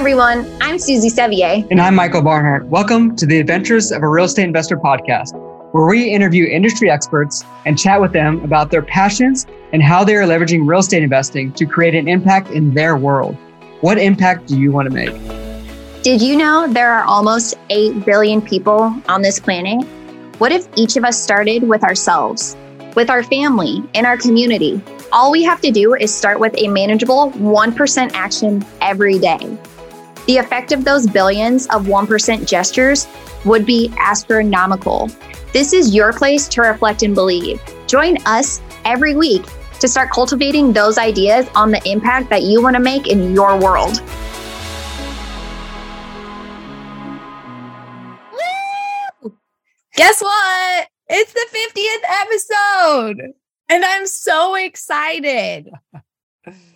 everyone. I'm Suzy Sevier. And I'm Michael Barnhart. Welcome to the Adventures of a Real Estate Investor podcast, where we interview industry experts and chat with them about their passions and how they are leveraging real estate investing to create an impact in their world. What impact do you want to make? Did you know there are almost 8 billion people on this planet? What if each of us started with ourselves, with our family, in our community? All we have to do is start with a manageable 1% action every day. The effect of those billions of 1% gestures would be astronomical. This is your place to reflect and believe. Join us every week to start cultivating those ideas on the impact that you want to make in your world. Guess what? It's the 50th episode. And I'm so excited.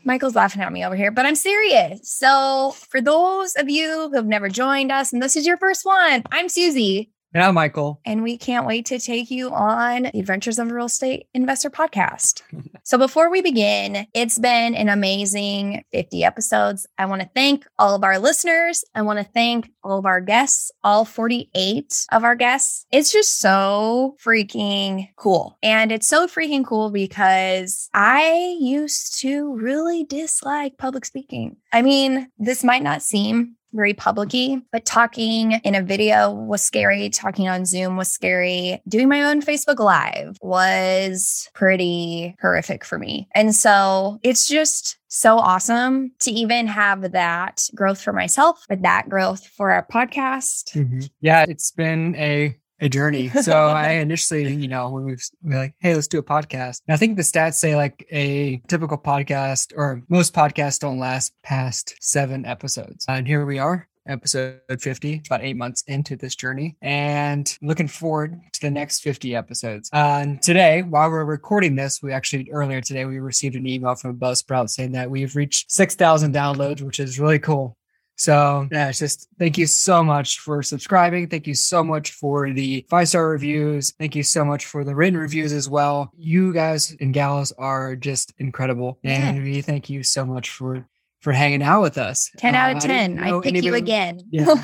Michael's laughing at me over here, but I'm serious. So, for those of you who have never joined us and this is your first one, I'm Suzy. And I'm Michael. And we can't wait to take you on the Adventures of a Real Estate Investor podcast. so, before we begin, it's been an amazing 50 episodes. I want to thank all of our listeners. I want to thank all of our guests, all 48 of our guests. It's just so freaking cool. And it's so freaking cool because I used to really dislike public speaking. I mean, this might not seem very publicy, but talking in a video was scary. Talking on Zoom was scary. Doing my own Facebook Live was pretty horrific for me. And so it's just so awesome to even have that growth for myself, but that growth for our podcast. Mm-hmm. Yeah, it's been a a journey. So I initially, you know, when we were like, hey, let's do a podcast. And I think the stats say like a typical podcast or most podcasts don't last past seven episodes. And here we are. Episode 50, about eight months into this journey, and looking forward to the next 50 episodes. Uh, and today, while we're recording this, we actually earlier today we received an email from Buzzsprout saying that we've reached 6,000 downloads, which is really cool. So yeah, it's just thank you so much for subscribing. Thank you so much for the five star reviews. Thank you so much for the written reviews as well. You guys and gals are just incredible, yeah. and we thank you so much for for hanging out with us. 10 out of 10. I, I pick anybody, you again. Yeah.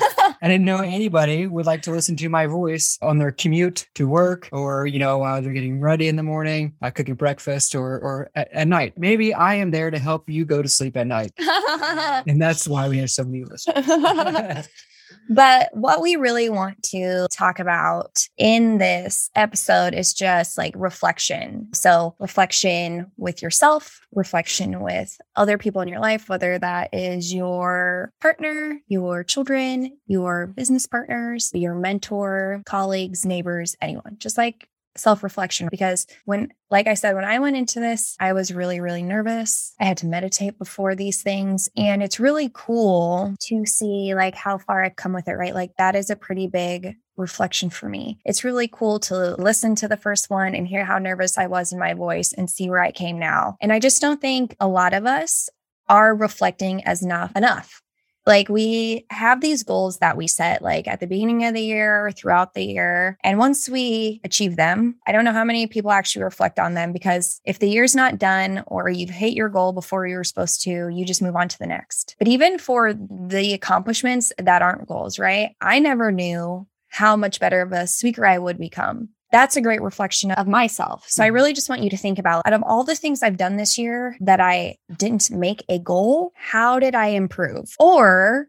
I didn't know anybody would like to listen to my voice on their commute to work or, you know, while they're getting ready in the morning, uh, cooking breakfast or, or at, at, night. Maybe I am there to help you go to sleep at night. and that's why we have so many listeners. But what we really want to talk about in this episode is just like reflection. So, reflection with yourself, reflection with other people in your life, whether that is your partner, your children, your business partners, your mentor, colleagues, neighbors, anyone. Just like self reflection because when, like I said, when I went into this, I was really, really nervous. I had to meditate before these things. And it's really cool to see like how far I've come with it, right? Like that is a pretty big reflection for me. It's really cool to listen to the first one and hear how nervous I was in my voice and see where I came now. And I just don't think a lot of us are reflecting as not enough like we have these goals that we set like at the beginning of the year or throughout the year. And once we achieve them, I don't know how many people actually reflect on them because if the year's not done or you've hit your goal before you were supposed to, you just move on to the next. But even for the accomplishments that aren't goals, right? I never knew how much better of a speaker I would become that's a great reflection of myself. So I mm-hmm. really just want you to think about out of all the things I've done this year that I didn't make a goal, how did I improve? Or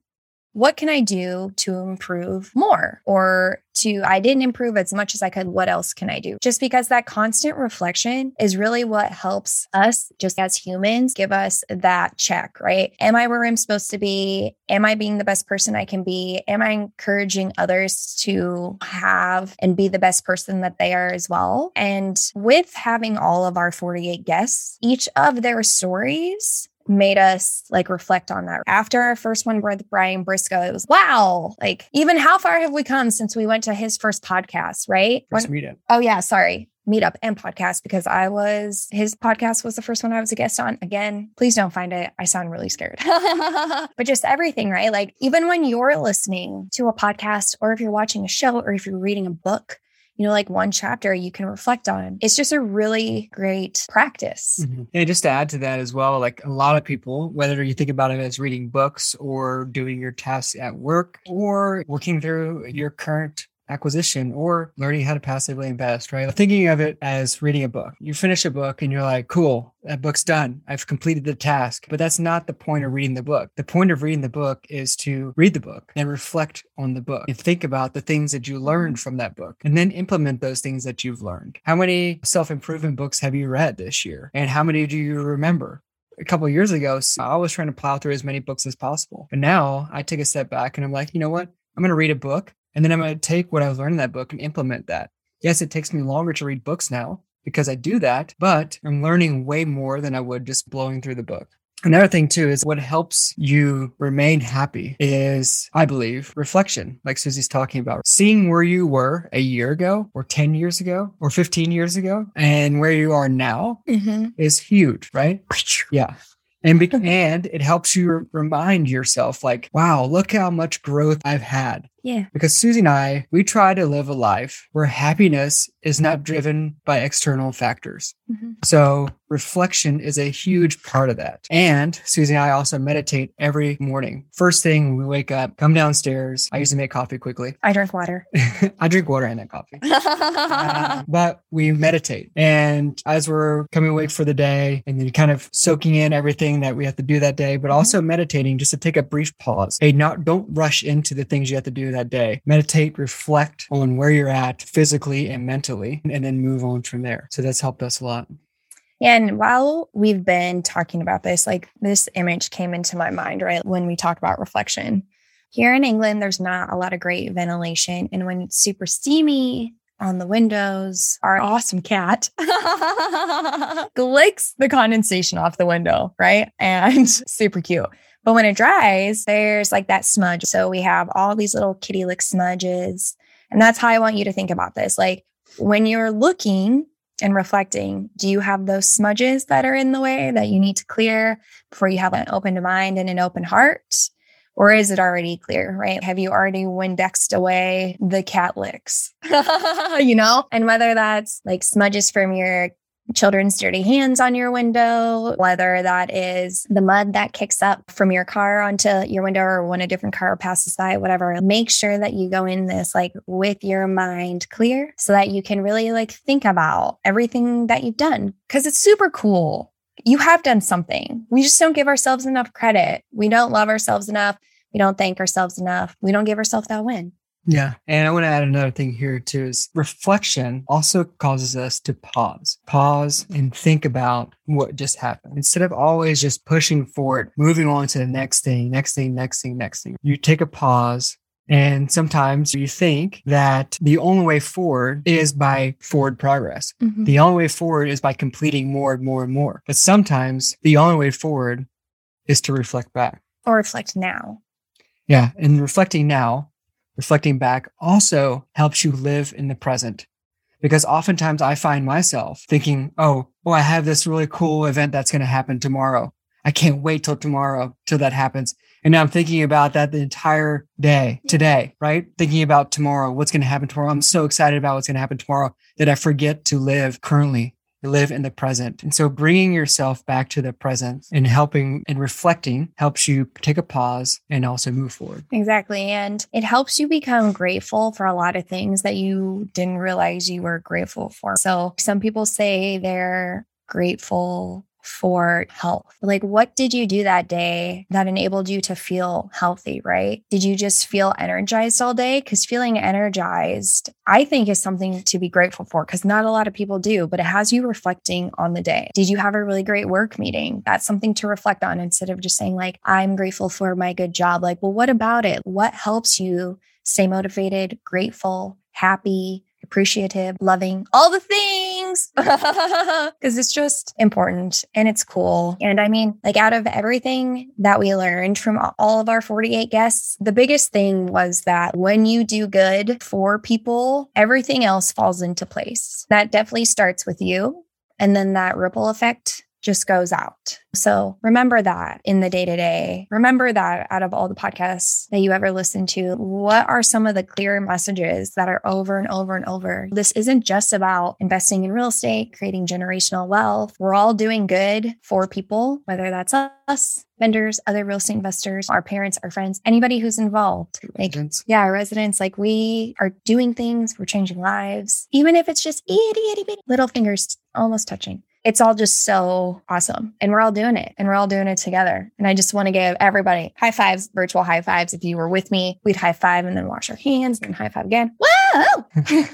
what can I do to improve more? Or to, I didn't improve as much as I could. What else can I do? Just because that constant reflection is really what helps us, just as humans, give us that check, right? Am I where I'm supposed to be? Am I being the best person I can be? Am I encouraging others to have and be the best person that they are as well? And with having all of our 48 guests, each of their stories made us like reflect on that. After our first one with Brian Briscoe, it was wow, like even how far have we come since we went to his first podcast, right? First when, meetup. Oh yeah, sorry. Meetup and podcast because I was his podcast was the first one I was a guest on. Again, please don't find it. I sound really scared. but just everything, right? Like even when you're listening to a podcast or if you're watching a show or if you're reading a book, you know, like one chapter you can reflect on. It's just a really great practice. Mm-hmm. And just to add to that as well, like a lot of people, whether you think about it as reading books or doing your tasks at work or working through your current acquisition or learning how to passively invest, right? Thinking of it as reading a book. You finish a book and you're like, cool, that book's done. I've completed the task. But that's not the point of reading the book. The point of reading the book is to read the book and reflect on the book and think about the things that you learned from that book and then implement those things that you've learned. How many self improvement books have you read this year? And how many do you remember? a couple years ago, I was trying to plow through as many books as possible. But now I take a step back and I'm like, you know what? I'm going to read a book and then I'm going to take what I've learned in that book and implement that. Yes, it takes me longer to read books now because I do that, but I'm learning way more than I would just blowing through the book. Another thing too is what helps you remain happy is, I believe, reflection, like Suzy's talking about. Seeing where you were a year ago or 10 years ago or 15 years ago and where you are now mm-hmm. is huge, right? Yeah. And, be- and it helps you remind yourself like, wow, look how much growth I've had. Yeah. Because Suzy and I, we try to live a life where happiness is not driven by external factors. Mm-hmm. So reflection is a huge part of that. And Suzy and I also meditate every morning. First thing when we wake up, come downstairs. I usually make coffee quickly. I drink water. I drink water and then coffee. uh, but we meditate. And as we're coming awake for the day and then kind of soaking in everything that we have to do that day, but mm-hmm. also meditating just to take a brief pause. Hey, not don't rush into the things you have to do that day. Meditate, reflect on where you're at physically and mentally, and then move on from there. So that's helped us a lot. And while we've been talking about this, like this image came into my mind, right? When we talk about reflection. Here in England, there's not a lot of great ventilation. And when it's super steamy on the windows, our awesome cat licks the condensation off the window, right? And super cute. But when it dries, there's like that smudge. So we have all these little kitty lick smudges. And that's how I want you to think about this. Like when you're looking and reflecting, do you have those smudges that are in the way that you need to clear before you have an open mind and an open heart? Or is it already clear, right? Have you already Windexed away the cat licks? you know? And whether that's like smudges from your children's dirty hands on your window, whether that is the mud that kicks up from your car onto your window or when a different car passes by, whatever. Make sure that you go in this like with your mind clear so that you can really like think about everything that you've done because it's super cool. You have done something. We just don't give ourselves enough credit. We don't love ourselves enough. We don't thank ourselves enough. We don't give ourselves that win. Yeah. And I want to add another thing here too is reflection also causes us to pause, pause and think about what just happened instead of always just pushing forward, moving on to the next thing, next thing, next thing, next thing. You take a pause. And sometimes you think that the only way forward is by forward progress. Mm-hmm. The only way forward is by completing more and more and more. But sometimes the only way forward is to reflect back or reflect now. Yeah. And reflecting now reflecting back also helps you live in the present. Because oftentimes I find myself thinking, oh, well, I have this really cool event that's going to happen tomorrow. I can't wait till tomorrow till that happens. And now I'm thinking about that the entire day today, right? Thinking about tomorrow, what's going to happen tomorrow. I'm so excited about what's going to happen tomorrow that I forget to live currently live in the present. And so bringing yourself back to the present and helping and reflecting helps you take a pause and also move forward. Exactly. And it helps you become grateful for a lot of things that you didn't realize you were grateful for. So some people say they're grateful for health. Like, what did you do that day that enabled you to feel healthy, right? Did you just feel energized all day? Because feeling energized, I think, is something to be grateful for because not a lot of people do, but it has you reflecting on the day. Did you have a really great work meeting? That's something to reflect on instead of just saying, like, I'm grateful for my good job. Like, well, what about it? What helps you stay motivated, grateful, happy? appreciative, loving, all the things, because it's just important and it's cool. And I mean, like out of everything that we learned from all of our 48 guests, the biggest thing was that when you do good for people, everything else falls into place. That definitely starts with you. And then that ripple effect just goes out. So remember that in the day to day. Remember that out of all the podcasts that you ever listen to, what are some of the clear messages that are over and over and over? This isn't just about investing in real estate, creating generational wealth. We're all doing good for people, whether that's us, vendors, other real estate investors, our parents, our friends, anybody who's involved. Like, Residents. yeah, residents, like we are doing things, we're changing lives, even if it's just itty, itty, bitty little fingers almost touching. It's all just so awesome. And we're all doing it and we're all doing it together. And I just want to give everybody high fives, virtual high fives. If you were with me, we'd high five and then wash our hands and high five again. Whoa!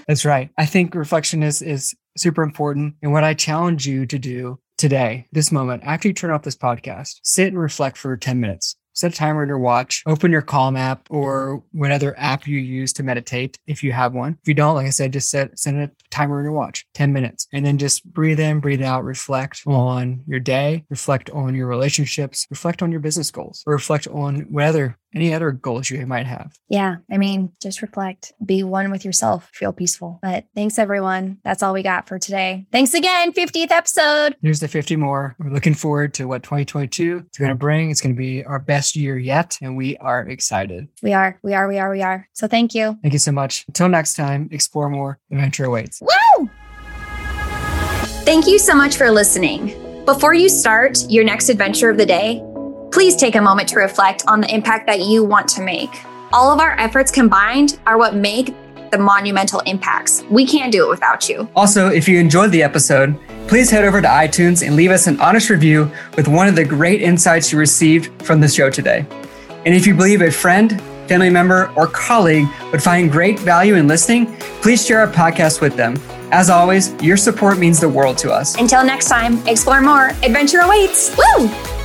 That's right. I think reflection is is super important. And what I challenge you to do today, this moment, after you turn off this podcast, sit and reflect for 10 minutes. Set a timer in your watch, open your Calm app or whatever app you use to meditate if you have one. If you don't, like I said, just set, set a timer in your watch, 10 minutes, and then just breathe in, breathe out, reflect on your day, reflect on your relationships, reflect on your business goals, reflect on whether any other goals you might have. Yeah. I mean, just reflect, be one with yourself, feel peaceful. But thanks, everyone. That's all we got for today. Thanks again. 50th episode. Here's the 50 more. We're looking forward to what 2022 is going to bring. It's going to be our best year yet, and we are excited. We are, we are, we are, we are. So thank you. Thank you so much. Until next time, explore more. Adventure awaits. Woo! Thank you so much for listening. Before you start your next adventure of the day, please take a moment to reflect on the impact that you want to make. All of our efforts combined are what make the monumental impacts. We can't do it without you. Also, if you enjoyed the episode, please head over to iTunes and leave us an honest review with one of the great insights you received from the show today. And if you believe a friend, family member, or colleague would find great value in listening, please share our podcast with them. As always, your support means the world to us. Until next time, explore more. Adventure awaits. Woo!